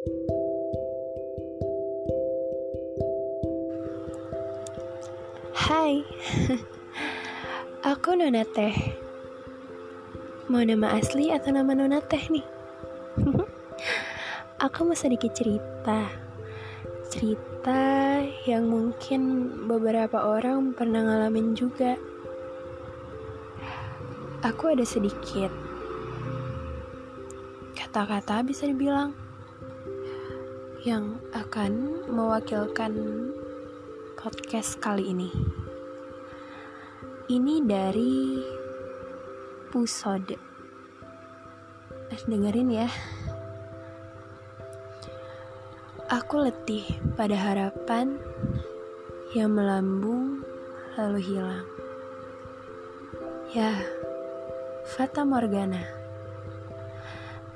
Hai, aku Nona Teh. Mau nama asli atau nama Nona Teh nih? aku mau sedikit cerita. Cerita yang mungkin beberapa orang pernah ngalamin juga. Aku ada sedikit kata-kata bisa dibilang yang akan mewakilkan podcast kali ini. Ini dari Pusode. Eh, dengerin ya. Aku letih pada harapan yang melambung lalu hilang. Ya, Fata Morgana.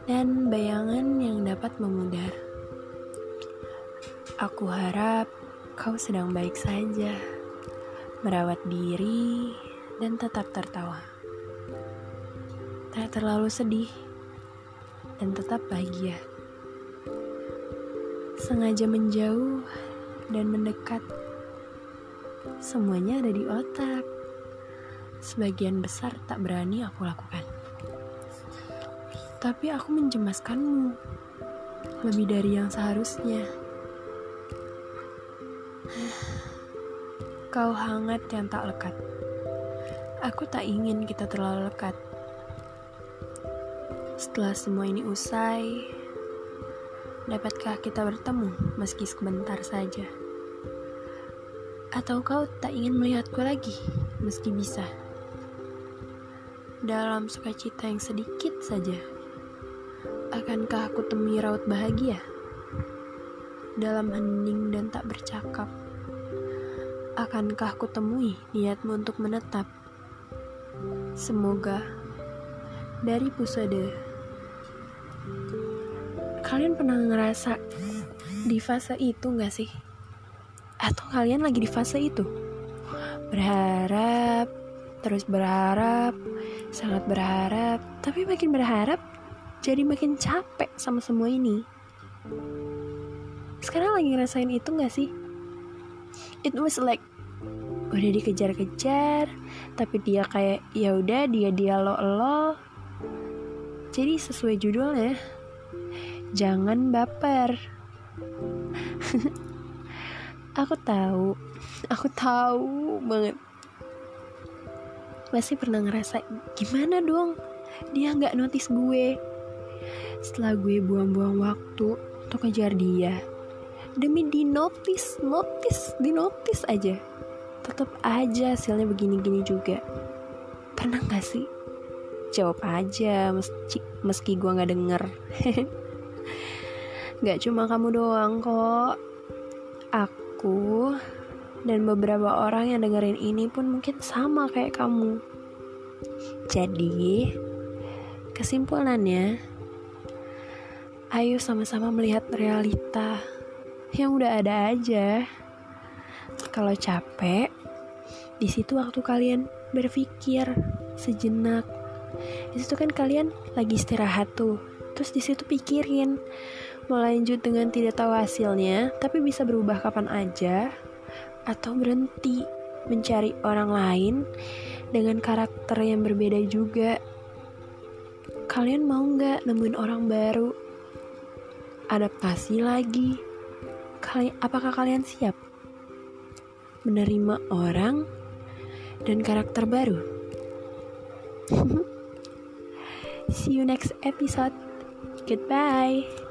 Dan bayangan yang dapat memudar. Aku harap kau sedang baik saja, merawat diri, dan tetap tertawa. Tak terlalu sedih, dan tetap bahagia. Sengaja menjauh dan mendekat, semuanya ada di otak. Sebagian besar tak berani aku lakukan. Tapi aku mencemaskanmu lebih dari yang seharusnya. Kau hangat yang tak lekat. Aku tak ingin kita terlalu lekat. Setelah semua ini usai, dapatkah kita bertemu meski sebentar saja? Atau kau tak ingin melihatku lagi meski bisa? Dalam sukacita yang sedikit saja, akankah aku temui raut bahagia? Dalam hening dan tak bercakap. Akankah ku temui niatmu untuk menetap? Semoga dari pusade. Kalian pernah ngerasa di fase itu gak sih? Atau kalian lagi di fase itu? Berharap, terus berharap, sangat berharap, tapi makin berharap jadi makin capek sama semua ini sekarang lagi ngerasain itu gak sih? It was like udah dikejar-kejar tapi dia kayak ya udah dia dia lo. Jadi sesuai judulnya jangan baper. Aku tahu aku tahu banget. Pasti pernah ngerasa gimana dong? Dia nggak notice gue. Setelah gue buang-buang waktu untuk kejar dia demi di notice notice di notice aja. Tetap aja hasilnya begini-gini juga. Pernah gak sih? Jawab aja meski meski gue nggak denger. Nggak cuma kamu doang kok. Aku dan beberapa orang yang dengerin ini pun mungkin sama kayak kamu. Jadi kesimpulannya ayo sama-sama melihat realita yang udah ada aja. Kalau capek, di situ waktu kalian berpikir sejenak. Di situ kan kalian lagi istirahat tuh. Terus di situ pikirin mau lanjut dengan tidak tahu hasilnya, tapi bisa berubah kapan aja atau berhenti mencari orang lain dengan karakter yang berbeda juga. Kalian mau nggak nemuin orang baru? Adaptasi lagi kali, apakah kalian siap menerima orang dan karakter baru? See you next episode. Goodbye.